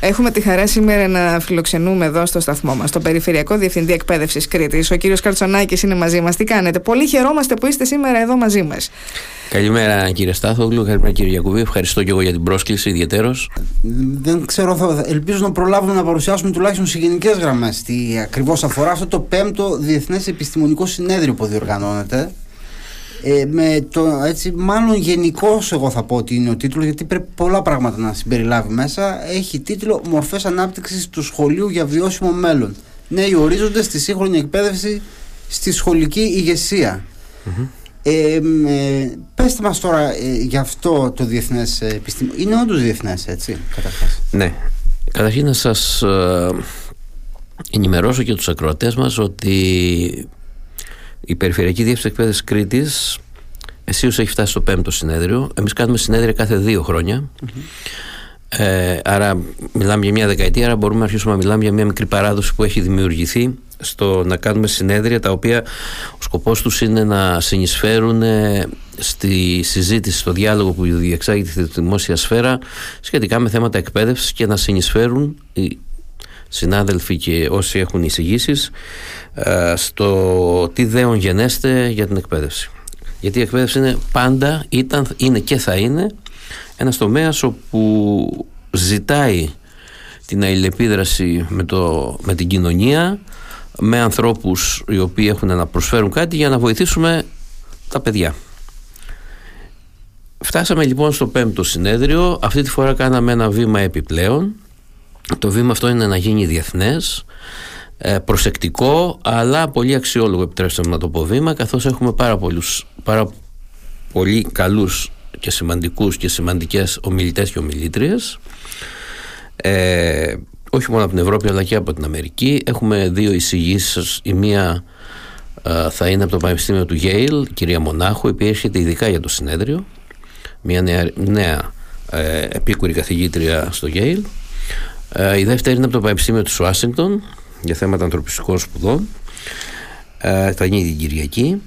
Έχουμε τη χαρά σήμερα να φιλοξενούμε εδώ στο σταθμό μας, τον Περιφερειακό Διευθυντή Εκπαίδευσης Κρήτης. Ο κύριος Καρτσονάκης είναι μαζί μας. Τι κάνετε, Πολύ χαιρόμαστε που είστε σήμερα εδώ μαζί μας. Καλημέρα κύριε Στάθογλου, καλημέρα κύριε Γιακουβή. Ευχαριστώ και εγώ για την πρόσκληση ιδιαίτερω. Δεν ξέρω, θα, ελπίζω να προλάβουμε να παρουσιάσουμε τουλάχιστον σε γενικές γραμμές τι ακριβώς αφορά αυτό το πέμπτο Διεθνές Επιστημονικό Συνέδριο που διοργανώνεται. Ε, με το, έτσι, μάλλον γενικό εγώ θα πω ότι είναι ο τίτλος γιατί πρέπει πολλά πράγματα να συμπεριλάβει μέσα. Έχει τίτλο «Μορφές ανάπτυξης του σχολείου για βιώσιμο μέλλον» νέοι ορίζοντες στη σύγχρονη εκπαίδευση στη σχολική ηγεσία. Ε, ε, πέστε μας τώρα ε, για αυτό το διεθνές επιστήμο είναι όντως διεθνές έτσι καταρχάς; Ναι, καταρχήν να σας ε, ενημερώσω και τους ακροατές μας ότι η Περιφερειακή Διεύθυνση Εκπαίδευσης Κρήτης εσείω έχει φτάσει στο πέμπτο συνέδριο. Εμείς κάνουμε συνέδρια κάθε δύο Ε, άρα μιλάμε για μια δεκαετία, άρα μπορούμε να αρχίσουμε να μιλάμε για μια μικρή παράδοση που έχει δημιουργηθεί στο να κάνουμε συνέδρια τα οποία ο σκοπός τους είναι να συνεισφέρουν ε, στη συζήτηση, στο διάλογο που διεξάγεται στη δημόσια σφαίρα σχετικά με θέματα εκπαίδευσης και να συνεισφέρουν συνάδελφοι και όσοι έχουν εισηγήσεις ε, στο τι δέον γενέστε για την εκπαίδευση. Γιατί η εκπαίδευση είναι πάντα, ήταν, είναι και θα είναι ένας τομέας όπου ζητάει την αλληλεπίδραση με, το, με την κοινωνία με ανθρώπους οι οποίοι έχουν να προσφέρουν κάτι για να βοηθήσουμε τα παιδιά. Φτάσαμε λοιπόν στο πέμπτο συνέδριο. Αυτή τη φορά κάναμε ένα βήμα επιπλέον το βήμα αυτό είναι να γίνει διεθνές, ε, προσεκτικό αλλά πολύ αξιόλογο επιτρέψτε να το πω βήμα καθώς έχουμε πάρα, πολλούς, πάρα πολύ καλούς και σημαντικούς και σημαντικές ομιλητές και ομιλήτριες ε, όχι μόνο από την Ευρώπη αλλά και από την Αμερική. Έχουμε δύο εισηγήσεις. η μία ε, θα είναι από το Πανεπιστήμιο του Yale κυρία Μονάχου η οποία έρχεται ειδικά για το συνέδριο. Μια νέα, νέα ε, επίκουρη καθηγήτρια στο Yale ε, η δεύτερη είναι από το Πανεπιστήμιο του Ουάσιγκτον για θέματα ανθρωπιστικών σπουδών. Ε, θα γίνει την Κυριακή.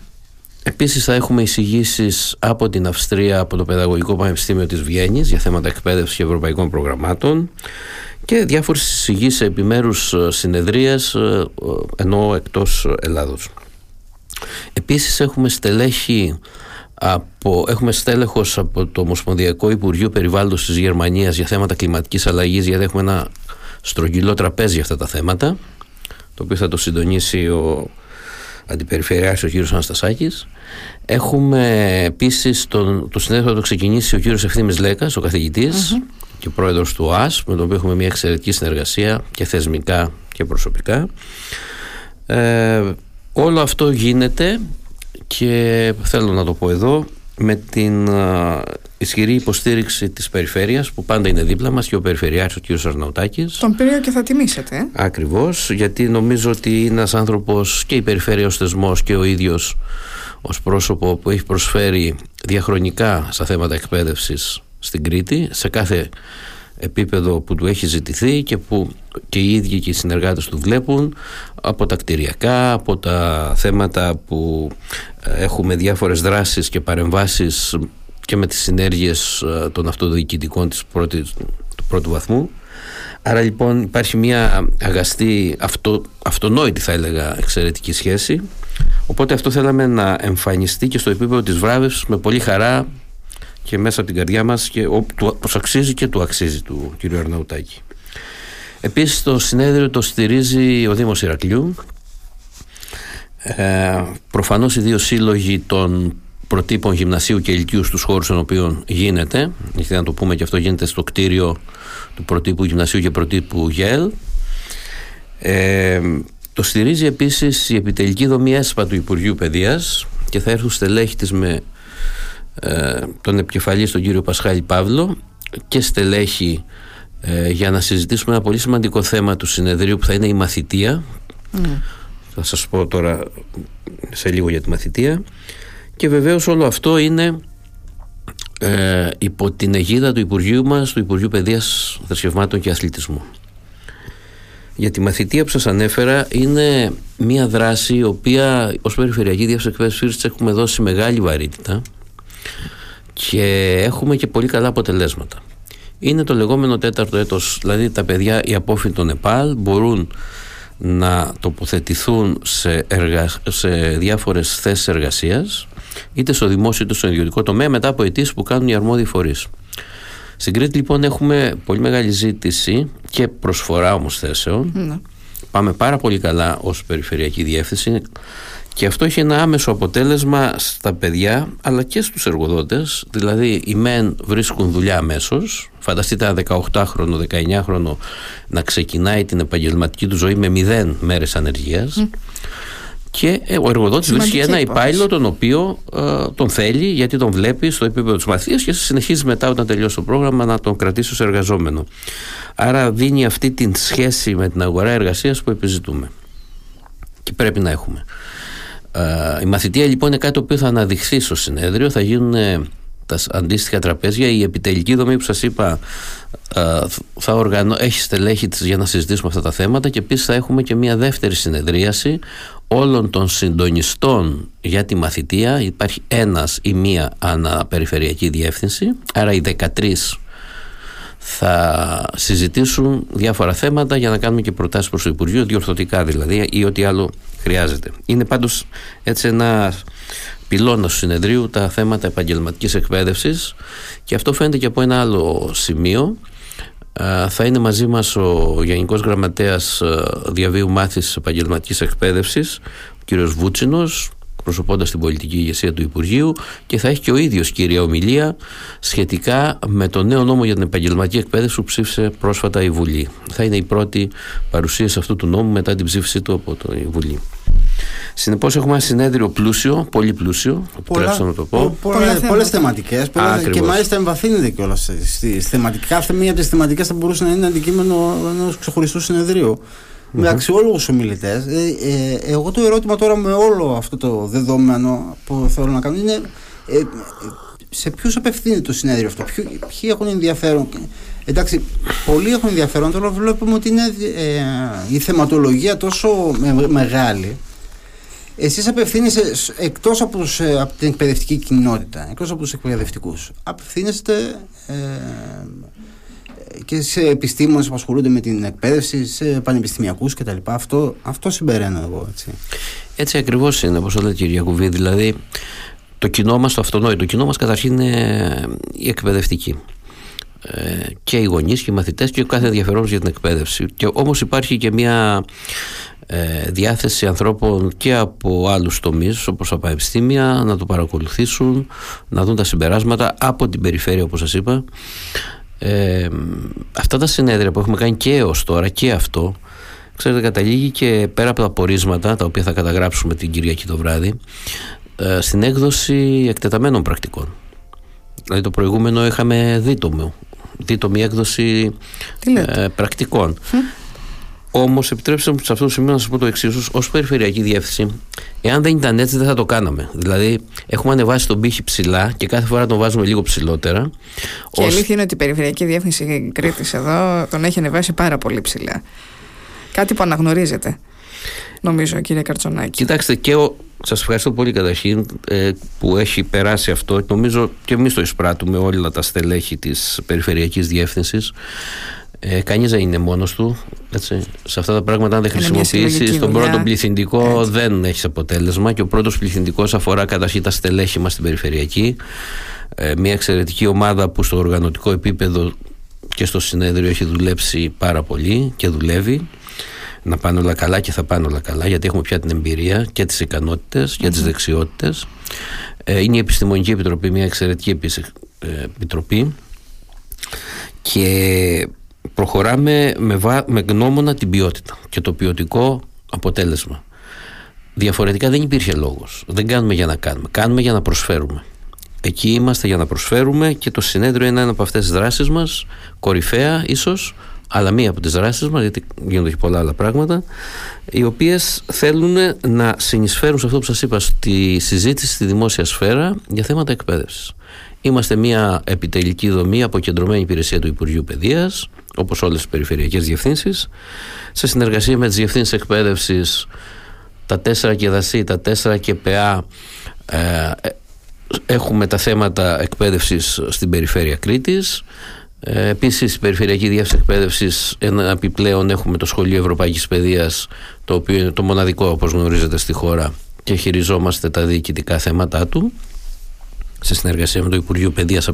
Επίσης θα έχουμε εισηγήσεις από την Αυστρία, από το Παιδαγωγικό Πανεπιστήμιο της Βιέννης για θέματα εκπαίδευσης και ευρωπαϊκών προγραμμάτων και διάφορες εισηγήσεις σε επιμέρους ε, συνεδρίες ενώ εκτός Ελλάδος. Επίσης έχουμε στελέχη από, έχουμε στέλεχος από το Ομοσπονδιακό Υπουργείο Περιβάλλοντος της Γερμανίας για θέματα κλιματικής αλλαγής γιατί έχουμε ένα στρογγυλό τραπέζι για αυτά τα θέματα το οποίο θα το συντονίσει ο Αντιπεριφερειάρχης ο κύριος Αναστασάκης. Έχουμε επίσης τον, το συνέδριο θα το ξεκινήσει ο κύριος Ευθύμης Λέκας ο καθηγητης και πρόεδρος του ΟΑΣ με τον οποίο έχουμε μια εξαιρετική συνεργασία και θεσμικά και προσωπικά. Ε, όλο αυτό γίνεται και θέλω να το πω εδώ με την ισχυρή υποστήριξη της περιφέρειας που πάντα είναι δίπλα μας και ο Περιφερειάρχης ο κ. Αρναουτάκης Τον πήρε και θα τιμήσετε ε; Ακριβώς γιατί νομίζω ότι είναι ένας άνθρωπος και η περιφέρεια ως θεσμός και ο ίδιος ως πρόσωπο που έχει προσφέρει διαχρονικά στα θέματα εκπαίδευσης στην Κρήτη σε κάθε επίπεδο που του έχει ζητηθεί και που και οι ίδιοι και οι συνεργάτες του βλέπουν από τα κτηριακά, από τα θέματα που ε, έχουμε διάφορες δράσεις και παρεμβάσεις και με τις συνέργειες ε, των αυτοδιοικητικών της πρώτης, του πρώτου βαθμού. Άρα λοιπόν υπάρχει μια αγαστή, αυτο, αυτονόητη θα έλεγα εξαιρετική σχέση οπότε αυτό θέλαμε να εμφανιστεί και στο επίπεδο της βράβευσης με πολύ χαρά και μέσα από την καρδιά μας και όπως αξίζει και του αξίζει του κ. Αρναουτάκη. Επίσης το συνέδριο το στηρίζει ο Δήμος Ηρακλείου ε, προφανώς οι δύο σύλλογοι των προτύπων γυμνασίου και ηλικίου στους χώρους των οποίων γίνεται γιατί να το πούμε και αυτό γίνεται στο κτίριο του προτύπου γυμνασίου και προτύπου ΓΕΛ ε, το στηρίζει επίσης η επιτελική δομή ΕΣΠΑ του Υπουργείου Παιδείας και θα έρθουν στελέχη της με ε, τον επικεφαλής τον κύριο Πασχάλη Παύλο και στελέχη ε, για να συζητήσουμε ένα πολύ σημαντικό θέμα του συνεδρίου που θα είναι η μαθητεία. Ναι. θα σας πω τώρα σε λίγο για τη μαθητεία. Και βεβαίως όλο αυτό είναι ε, υπό την αιγίδα του Υπουργείου μας του Υπουργείου Παιδείας Θρησκευμάτων και Αθλητισμού. Για τη μαθητεία που σας ανέφερα είναι μια δράση η οποία ως Περιφερειακή Διεύθυνση Εκπαίδευσης έχουμε δώσει μεγάλη βαρύτητα και έχουμε και πολύ καλά αποτελέσματα. είναι το λεγόμενο τέταρτο έτος. Δηλαδή τα παιδιά, οι απόφοιτοι των ΕΠΑΛ μπορούν να τοποθετηθούν σε, εργα... σε διάφορες θέσεις εργασίας είτε στο δημόσιο είτε στο ιδιωτικό τομέα μετά από αιτήσεις που κάνουν οι αρμόδιοι φορείς. Στην Κρήτη λοιπόν έχουμε πολύ μεγάλη ζήτηση και προσφορά όμως θέσεων. Ναι. Πάμε πάρα πολύ καλά ως περιφερειακή διεύθυνση και αυτό έχει ένα άμεσο αποτέλεσμα στα παιδιά αλλά και στους εργοδότες. Δηλαδή οι μεν βρίσκουν δουλειά αμέσως. Φανταστείτε ένα 18χρονο, 19χρονο να ξεκινάει την επαγγελματική του ζωή με 0 μέρες ανεργίας και ε, ο εργοδότης βρίσκει ένα υπάλληλο τον οποίο ε, τον θέλει γιατί τον βλέπει στο επίπεδο της μαθίας και συνεχίζει μετά όταν τελειώσει το πρόγραμμα να τον κρατήσει ως εργαζόμενο. Άρα δίνει αυτή τη σχέση με την αγορά εργασίας που επιζητούμε. Και πρέπει να έχουμε. Ε, η μαθητεία λοιπόν είναι κάτι το οποίο θα αναδειχθεί στο συνέδριο, θα γίνουν τα αντίστοιχα τραπέζια. Η επιτελική δομή που σας είπα θα οργανώ, έχει στελέχη της για να συζητήσουμε αυτά τα θέματα και επίσης θα έχουμε και μια δεύτερη συνεδρίαση όλων των συντονιστών για τη μαθητεία υπάρχει ένας ή μία αναπεριφερειακή διεύθυνση άρα οι 13 θα συζητήσουν διάφορα θέματα για να κάνουμε και προτάσεις προς το Υπουργείο διορθωτικά δηλαδή ή ό,τι άλλο χρειάζεται. Είναι πάντως έτσι ένα πυλώνας του συνεδρίου τα θέματα επαγγελματικής εκπαίδευσης. Και αυτό φαίνεται και από ένα άλλο σημείο. Θα είναι μαζί μας ο Γενικός Γραμματέας Διαβίου Μάθησης Επαγγελματικής Εκπαίδευσης ο κύριος Βούτσινος προσωπώντας την πολιτική ηγεσία του Υπουργείου και θα έχει και ο ίδιος κυρία ομιλία σχετικά με το νέο νόμο για την επαγγελματική εκπαίδευση που ψήφισε πρόσφατα η Βουλή. Θα είναι η πρώτη παρουσίαση αυτού του νόμου μετά την ψήφιση του από τη Βουλή. Συνεπώς, έχουμε ένα συνέδριο πλούσιο, πολύ πλούσιο. Επιτρέψτε να το πω. Πολλές θεματικές. Και μάλιστα εμβαθύνεται κιόλας στι θεματικά. Κάθε μία από τις θεματικές θα μπορούσε να είναι αντικείμενο ενός ξεχωριστού συνεδρίου. Mm-hmm. Με αξιόλογους ομιλητές. Ε, ε, εγώ το ερώτημα τώρα με όλο αυτό το δεδομένο που θέλω να κάνω είναι ε, σε ποιους απευθύνεται το συνέδριο αυτό, ποιοι, ποιοι έχουν ενδιαφέρον; Εντάξει, πολλοί έχουν ενδιαφέρον, τώρα βλέπουμε ότι είναι ε, η θεματολογία τόσο μεγάλη εσείς απευθύνεστε εκτός από, τους, ε, από την εκπαιδευτική κοινότητα, εκτός από τους εκπαιδευτικούς, απευθύνεστε ε, και σε επιστήμονες που ασχολούνται με την εκπαίδευση, σε πανεπιστημιακούς κτλ. Αυτό, αυτό συμπεραίνω εγώ. Έτσι, έτσι ακριβώς είναι, όπως λέτε κύριε Κουβί, δηλαδή το κοινό μας, το αυτονόητο, το κοινό μας καταρχήν είναι η εκπαιδευτική ε, και οι γονείς και οι μαθητές και ο κάθε ενδιαφερόμενος για την εκπαίδευση και όμως υπάρχει και μια ε, διάθεση ανθρώπων και από άλλους τομείς όπως τα πανεπιστήμια να το παρακολουθήσουν, να δουν τα συμπεράσματα από την περιφέρεια όπως σας είπα. Ε, αυτά τα συνέδρια που έχουμε κάνει και έως τώρα και αυτό ξέρετε καταλήγει και πέρα από τα πορίσματα τα οποία θα καταγράψουμε την Κυριακή το βράδυ ε, στην έκδοση εκτεταμένων πρακτικών. Δηλαδή το προηγούμενο είχαμε δίτομο, δίτομη έκδοση ε, πρακτικών. Όμως, επιτρέψτε μου σε αυτό το σημείο να σας πω το εξής: Ω περιφερειακή διεύθυνση, εάν δεν ήταν έτσι, δεν θα το κάναμε. Δηλαδή, έχουμε ανεβάσει τον πύχη ψηλά και κάθε φορά τον βάζουμε λίγο ψηλότερα. Και η αλήθεια είναι ότι η περιφερειακή διεύθυνση Κρήτης εδώ τον έχει ανεβάσει πάρα πολύ ψηλά. Κάτι που αναγνωρίζεται, νομίζω, κύριε Καρτσονάκη. Κοιτάξτε, και ο... Σας ευχαριστώ πολύ καταρχήν ε, που έχει περάσει αυτό. Νομίζω και εμείς το εισπράττουμε όλα τα στελέχη της Περιφερειακής Διεύθυνσης. Ε, Κανείς δεν είναι μόνος του. Έτσι. Σε αυτά τα πράγματα, αν δεν χρησιμοποιήσεις τον πρώτο πληθυντικό, έτσι. δεν έχεις αποτέλεσμα. Και ο πρώτος πληθυντικός αφορά καταρχήν τα στελέχη μας στην περιφερειακή. Ε, μια εξαιρετική ομάδα που στο οργανωτικό επίπεδο και στο συνέδριο έχει δουλέψει πάρα πολύ και δουλεύει να πάνε όλα καλά και θα πάνε όλα καλά γιατί έχουμε πια την εμπειρία και τις ικανότητες και τις δεξιότητες ε, είναι η Επιστημονική Επιτροπή μια εξαιρετική ε, επιτροπή και προχωράμε με, βα... με γνώμονα την ποιότητα και το ποιοτικό αποτέλεσμα. Διαφορετικά δεν υπήρχε λόγος. Δεν κάνουμε για να κάνουμε. Κάνουμε για να προσφέρουμε. Εκεί είμαστε για να προσφέρουμε και το συνέδριο είναι ένα από αυτές τις δράσεις μας, κορυφαία ίσως, αλλά μία από τις δράσεις μας, γιατί γίνονται και πολλά άλλα πράγματα, οι οποίες θέλουν να συνεισφέρουν σε αυτό που σας είπα, στη συζήτηση στη δημόσια σφαίρα για θέματα εκπαίδευσης. Είμαστε μια επιτελική δομή αποκεντρωμένη υπηρεσία του Υπουργείου Παιδείας, όπως όλες τις περιφερειακές διευθύνσεις, σε συνεργασία με τις διευθύνσεις εκπαίδευσης, τα 4 και δασί, τα 4 και ΠΑ, ε, έχουμε τα θέματα εκπαίδευσης στην περιφέρεια Κρήτης, Ε, Επίσης, η Περιφερειακή Διεύθυνση Εκπαίδευσης, ένα επιπλέον έχουμε το Σχολείο Ευρωπαϊκής Παιδείας, το οποίο είναι το μοναδικό, όπως γνωρίζετε, στη χώρα και χειριζόμαστε τα διοικητικά θέματα του σε συνεργασία με το Υπουργείο Παιδείας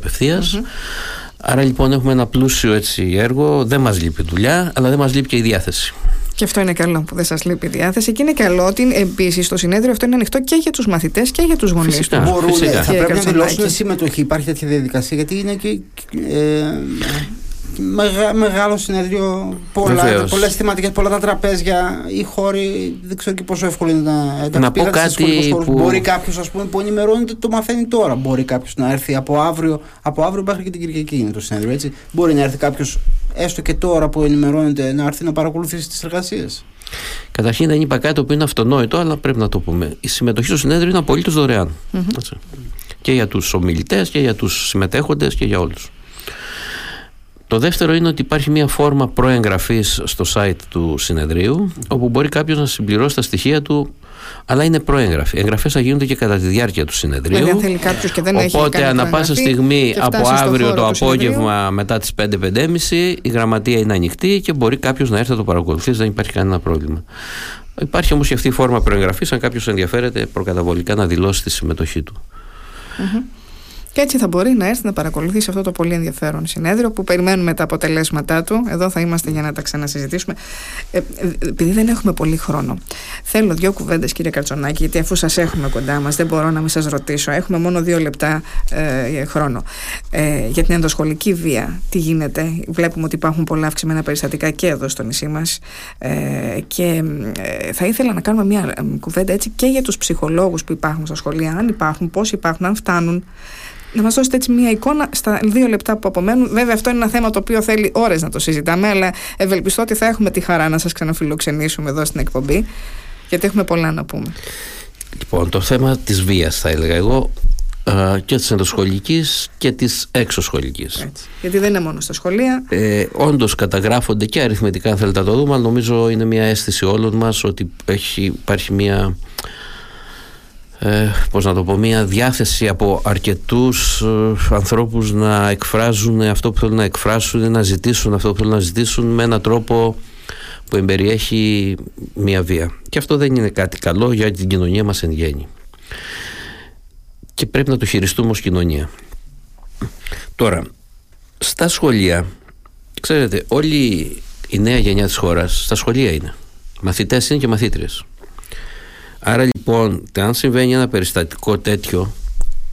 Άρα λοιπόν έχουμε ένα πλούσιο έτσι έργο, δεν μας λείπει δουλειά, αλλά δεν μας λείπει και η διάθεση. Και αυτό είναι καλό που δεν σας λείπει η διάθεση. Και είναι καλό ότι επίσης το συνέδριο αυτό είναι ανοιχτό και για τους μαθητές και για τους γονείς. Φυσικά. Μπορούν, φυσικά. θα Και πρέπει να Καρτσονάκη. δηλώσουν συμμετοχή. Υπάρχει τέτοια διαδικασία γιατί είναι και ε, μεγα, μεγάλο συνέδριο. Πολλά, Βεβαίως. πολλές θεματικές, πολλά τα τραπέζια. Οι χώροι δεν ξέρω και πόσο εύκολο είναι να. εντάξει, Να πω πήγατε σε κάτι σχολικούς χώρους. που- Μπορεί κάποιος που ενημερώνεται το μαθαίνει τώρα. Μπορεί κάποιος να έρθει από αύριο. Από αύριο μέχρι και την Κυριακή είναι το συνέδριο. Έτσι. Μπορεί να έρθει κάποιος έστω και τώρα που ενημερώνεται να έρθει να παρακολουθήσει τις εργασίες. Καταρχήν δεν είπα κάτι το οποίο είναι αυτονόητο, αλλά πρέπει να το πούμε. Η συμμετοχή στο συνέδριο είναι απολύτως δωρεάν. Έτσι. Και για τους ομιλητές και για τους συμμετέχοντες και για όλους. Το δεύτερο είναι ότι υπάρχει μια φόρμα προεγγραφής στο site του συνεδρίου όπου μπορεί κάποιος να συμπληρώσει τα στοιχεία του αλλά είναι προέγγραφη. Εγγραφές θα γίνονται και κατά τη διάρκεια του συνεδρίου. Δηλαδή, αν θέλει κάποιος και δεν έχει. Οπότε κάνει ανα πάσα προεγγραφή στιγμή και από φτάσει στο αύριο χώρο το του συνεδρίου, απόγευμα μετά τις 5-5.30 η γραμματεία είναι ανοιχτή και μπορεί κάποιος να έρθει να το παρακολουθήσει, δεν υπάρχει κανένα πρόβλημα. Υπάρχει όμως και αυτή η φόρμα προεγγραφής αν κάποιος ενδιαφέρεται προκαταβολικά να δηλώσει τη συμμετοχή του. Και έτσι θα μπορεί να έρθει να παρακολουθήσει αυτό το πολύ ενδιαφέρον συνέδριο που περιμένουμε τα αποτελέσματά του. Εδώ θα είμαστε για να τα ξανασυζητήσουμε. Ε, ε, επειδή δεν έχουμε πολύ χρόνο, θέλω δύο κουβέντες, κύριε Καρτσονάκη, γιατί αφού σας έχουμε κοντά μας, δεν μπορώ να μην σας ρωτήσω. Έχουμε μόνο δύο λεπτά ε, χρόνο. Ε, για την ενδοσχολική βία, τι γίνεται; Βλέπουμε ότι υπάρχουν πολλά αυξημένα περιστατικά και εδώ στο νησί μας. Ε, και ε, θα ήθελα να κάνουμε μια ε, κουβέντα έτσι και για τους ψυχολόγους που υπάρχουν στα σχολεία, αν υπάρχουν, πώς υπάρχουν, αν φτάνουν να μας δώσετε έτσι μια εικόνα στα δύο λεπτά που απομένουν. Βέβαια, αυτό είναι ένα θέμα το οποίο θέλει ώρες να το συζητάμε, αλλά ευελπιστώ ότι θα έχουμε τη χαρά να σας ξαναφιλοξενήσουμε εδώ στην εκπομπή, γιατί έχουμε πολλά να πούμε. Λοιπόν, το θέμα της βίας θα έλεγα εγώ α, και της ενδοσχολικής και της εξωσχολικής. Έτσι. Γιατί δεν είναι μόνο στα σχολεία. Ε, όντως καταγράφονται και αριθμητικά αν θέλετε να το δούμε αλλά νομίζω είναι μια αίσθηση όλων μας ότι έχει, υπάρχει μια ε, πώς να το πω, μια διάθεση από αρκετούς ε, ανθρώπους να εκφράζουν αυτό που θέλουν να εκφράσουν να ζητήσουν αυτό που θέλουν να ζητήσουν με έναν τρόπο που εμπεριέχει μια βία. Και αυτό δεν είναι κάτι καλό για την κοινωνία μας εν γέννη. Και πρέπει να το χειριστούμε ως κοινωνία. Τώρα στα σχολεία ξέρετε όλη η νέα γενιά της χώρας στα σχολεία είναι. Μαθητές είναι και μαθήτριες Άρα λοιπόν, αν συμβαίνει ένα περιστατικό τέτοιο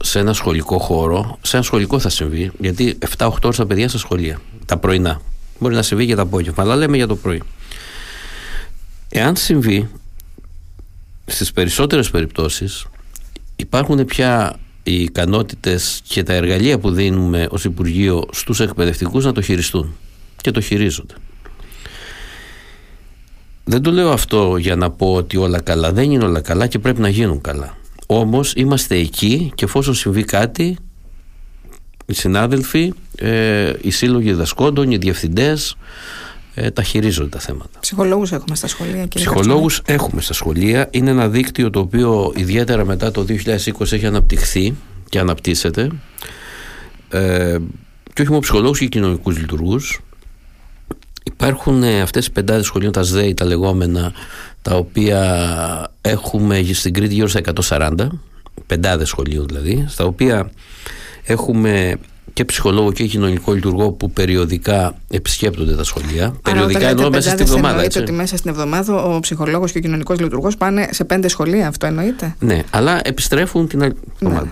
σε ένα σχολικό χώρο, σε ένα σχολικό θα συμβεί, γιατί 7-8 ώρες τα παιδιά στα σχολεία, τα πρωινά. Μπορεί να συμβεί και το απόγευμα, αλλά λέμε για το πρωί. Εάν συμβεί, στις περισσότερες περιπτώσεις υπάρχουν πια οι ικανότητες και τα εργαλεία που δίνουμε ως Υπουργείο στους εκπαιδευτικούς να το χειριστούν και το χειρίζονται. Δεν το λέω αυτό για να πω ότι όλα καλά. Δεν είναι όλα καλά και πρέπει να γίνουν καλά. Όμως είμαστε εκεί και εφόσον συμβεί κάτι, οι συνάδελφοι, ε, οι σύλλογοι διδασκόντων, οι διευθυντές ε, τα χειρίζονται τα θέματα. Ψυχολόγους έχουμε στα σχολεία, κύριε Ψυχολόγους έχουμε στα σχολεία. Είναι ένα δίκτυο το οποίο ιδιαίτερα μετά το 2020 έχει αναπτυχθεί και αναπτύσσεται. Ε, και όχι μόνο ψυχολόγους και κοινωνικούς λειτουργούς. Υπάρχουν ε, αυτές οι πεντάδες σχολείων, τα ΣΔΕΗ, τα λεγόμενα, τα οποία έχουμε στην Κρήτη γύρω στα 140, πεντάδες σχολείων δηλαδή, στα οποία έχουμε και ψυχολόγο και κοινωνικό λειτουργό που περιοδικά επισκέπτονται τα σχολεία. περιοδικά εννοώ μέσα στην εβδομάδα. Εννοείται Έτσι. ότι μέσα στην εβδομάδα ο ψυχολόγος και ο κοινωνικός λειτουργός πάνε σε πέντε σχολεία, αυτό εννοείται. Ναι, αλλά επιστρέφουν την άλλη εβδομάδα. Ναι.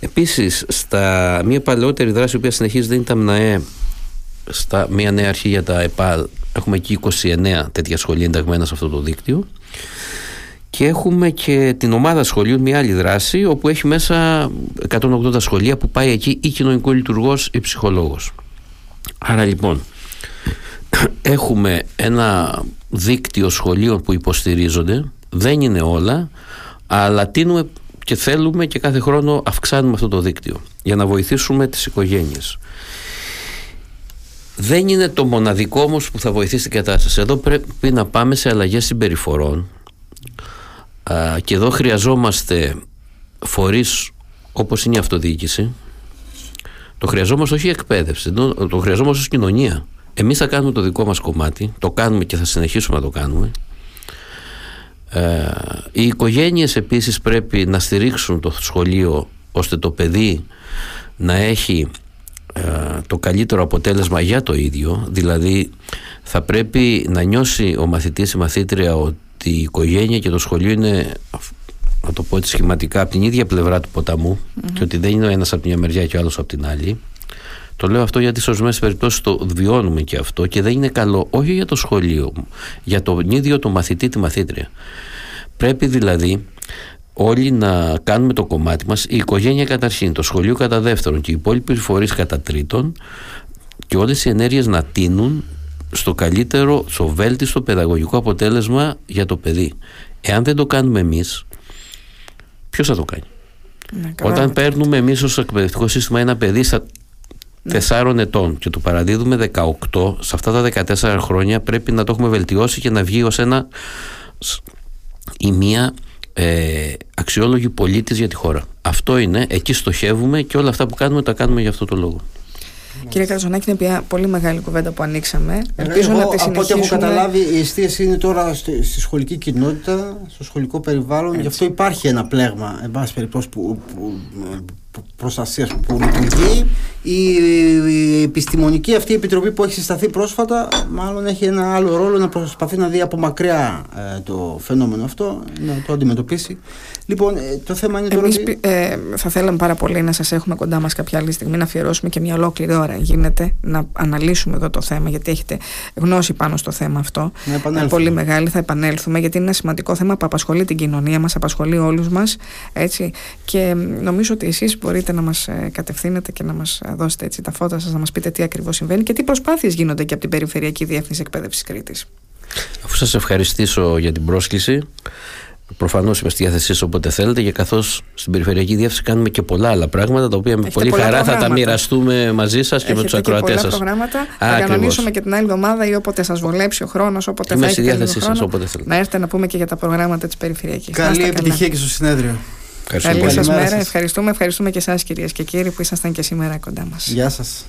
Επίσης, στα μια παλαιότερη δράση που συνεχίζεται είναι τα ΜΝΑΕ, στα μια νέα αρχή για τα ΕΠΑΛ, έχουμε εκεί 29 τέτοια σχολεία ενταγμένα σε αυτό το δίκτυο. Και έχουμε και την ομάδα σχολείων, μια άλλη δράση, όπου έχει μέσα 180 σχολεία που πάει εκεί ή κοινωνικό λειτουργός ή ψυχολόγος. Άρα λοιπόν, έχουμε ένα δίκτυο σχολείων που υποστηρίζονται, δεν είναι όλα, αλλά τίνουμε και θέλουμε και κάθε χρόνο αυξάνουμε αυτό το δίκτυο για να βοηθήσουμε τις οικογένειες. Δεν είναι το μοναδικό όμως που θα βοηθήσει την κατάσταση. Εδώ πρέπει να πάμε σε αλλαγές συμπεριφορών Α, και εδώ χρειαζόμαστε φορείς όπως είναι η αυτοδιοίκηση Το χρειαζόμαστε όχι εκπαίδευση, το, το χρειαζόμαστε ως κοινωνία. Εμείς θα κάνουμε το δικό μας κομμάτι, το κάνουμε και θα συνεχίσουμε να το κάνουμε. Ε, οι οικογένειες επίσης πρέπει να στηρίξουν το σχολείο ώστε το παιδί να έχει ε, το καλύτερο αποτέλεσμα για το ίδιο δηλαδή θα πρέπει να νιώσει ο μαθητής η μαθήτρια ότι η οικογένεια και το σχολείο είναι να το πω έτσι σχηματικά από την ίδια πλευρά του ποταμου και ότι δεν είναι ο ένας από την μια μεριά και ο άλλος από την άλλη το λέω αυτό γιατί σε ορισμένες περιπτώσεις το βιώνουμε και αυτό και δεν είναι καλό όχι για το σχολείο, για τον ίδιο το μαθητή, τη μαθήτρια. Πρέπει δηλαδή όλοι να κάνουμε το κομμάτι μας, η οικογένεια καταρχήν, το σχολείο κατά δεύτερον και οι υπόλοιποι φορείς κατά τρίτον και όλες οι ενέργειες να τίνουν στο καλύτερο, στο βέλτιστο παιδαγωγικό αποτέλεσμα για το παιδί. Εάν δεν το κάνουμε εμείς, ποιος θα το κάνει; Ναι, Όταν παίρνουμε εμείς ως εκπαιδευτικό σύστημα ένα παιδί στα ναι. 4 ετών και το παραδίδουμε 18, σε αυτά τα 14 χρόνια πρέπει να το έχουμε βελτιώσει και να βγει ως ένα ή μία ε, αξιόλογη πολίτης για τη χώρα. Αυτό είναι, εκεί στοχεύουμε και όλα αυτά που κάνουμε τα κάνουμε για αυτό το λόγο. Κύριε Καρζονάκη, είναι πια πολύ μεγάλη κουβέντα που ανοίξαμε. Ελπίζω Εγώ, να τη Από ό,τι έχω καταλάβει, η εστίαση είναι τώρα στη, στη σχολική κοινότητα, στο σχολικό περιβάλλον. Έτσι. Γι' αυτό υπάρχει ένα πλέγμα, εν πάση περιπτώσει, που, που, προστασίας που λειτουργεί. Η, η επιστημονική αυτή επιτροπή που έχει συσταθεί πρόσφατα, μάλλον έχει ένα άλλο ρόλο να προσπαθεί να δει από μακριά ε, το φαινόμενο αυτό, να το αντιμετωπίσει. Λοιπόν, ε, το θέμα είναι τώρα. Εμείς ε, θα θέλαμε πάρα πολύ να σας έχουμε κοντά μας κάποια άλλη στιγμή, να αφιερώσουμε και μια ολόκληρη ώρα. Γίνεται να αναλύσουμε εδώ το θέμα, γιατί έχετε γνώση πάνω στο θέμα αυτό. Να πολύ μεγάλη, θα επανέλθουμε, γιατί είναι ένα σημαντικό θέμα που απασχολεί την κοινωνία μας, απασχολεί όλους μας. Και νομίζω ότι εσείς μπορείτε να μας ε, κατευθύνετε και να μας δώσετε έτσι τα φώτα σας, να μας πείτε τι ακριβώς συμβαίνει και τι προσπάθειες γίνονται και από την Περιφερειακή Διεύθυνση Εκπαίδευσης Κρήτης. Αφού σας ευχαριστήσω για την πρόσκληση, Προφανώς είμαι στη διάθεσή σας όποτε θέλετε και καθώς στην Περιφερειακή Διεύθυνση κάνουμε και πολλά άλλα πράγματα τα οποία με πολύ χαρά θα τα μοιραστούμε μαζί σας και με τους ακροατές σας. προγράμματα. Θα κανονίσουμε και την άλλη εβδομάδα ή όποτε σας βολέψει ο χρόνος, όποτε είμαι θα στη διάθεσή σας όποτε θέλετε. Να έρθετε να πούμε και για τα προγράμματα της Περιφερειακής. Καλή επιτυχία και στο συνέδριο. Καλή σας μέρα. Ευχαριστούμε, ευχαριστούμε και εσάς κυρίες και κύριοι που ήσασταν και σήμερα κοντά μας. Γεια σας.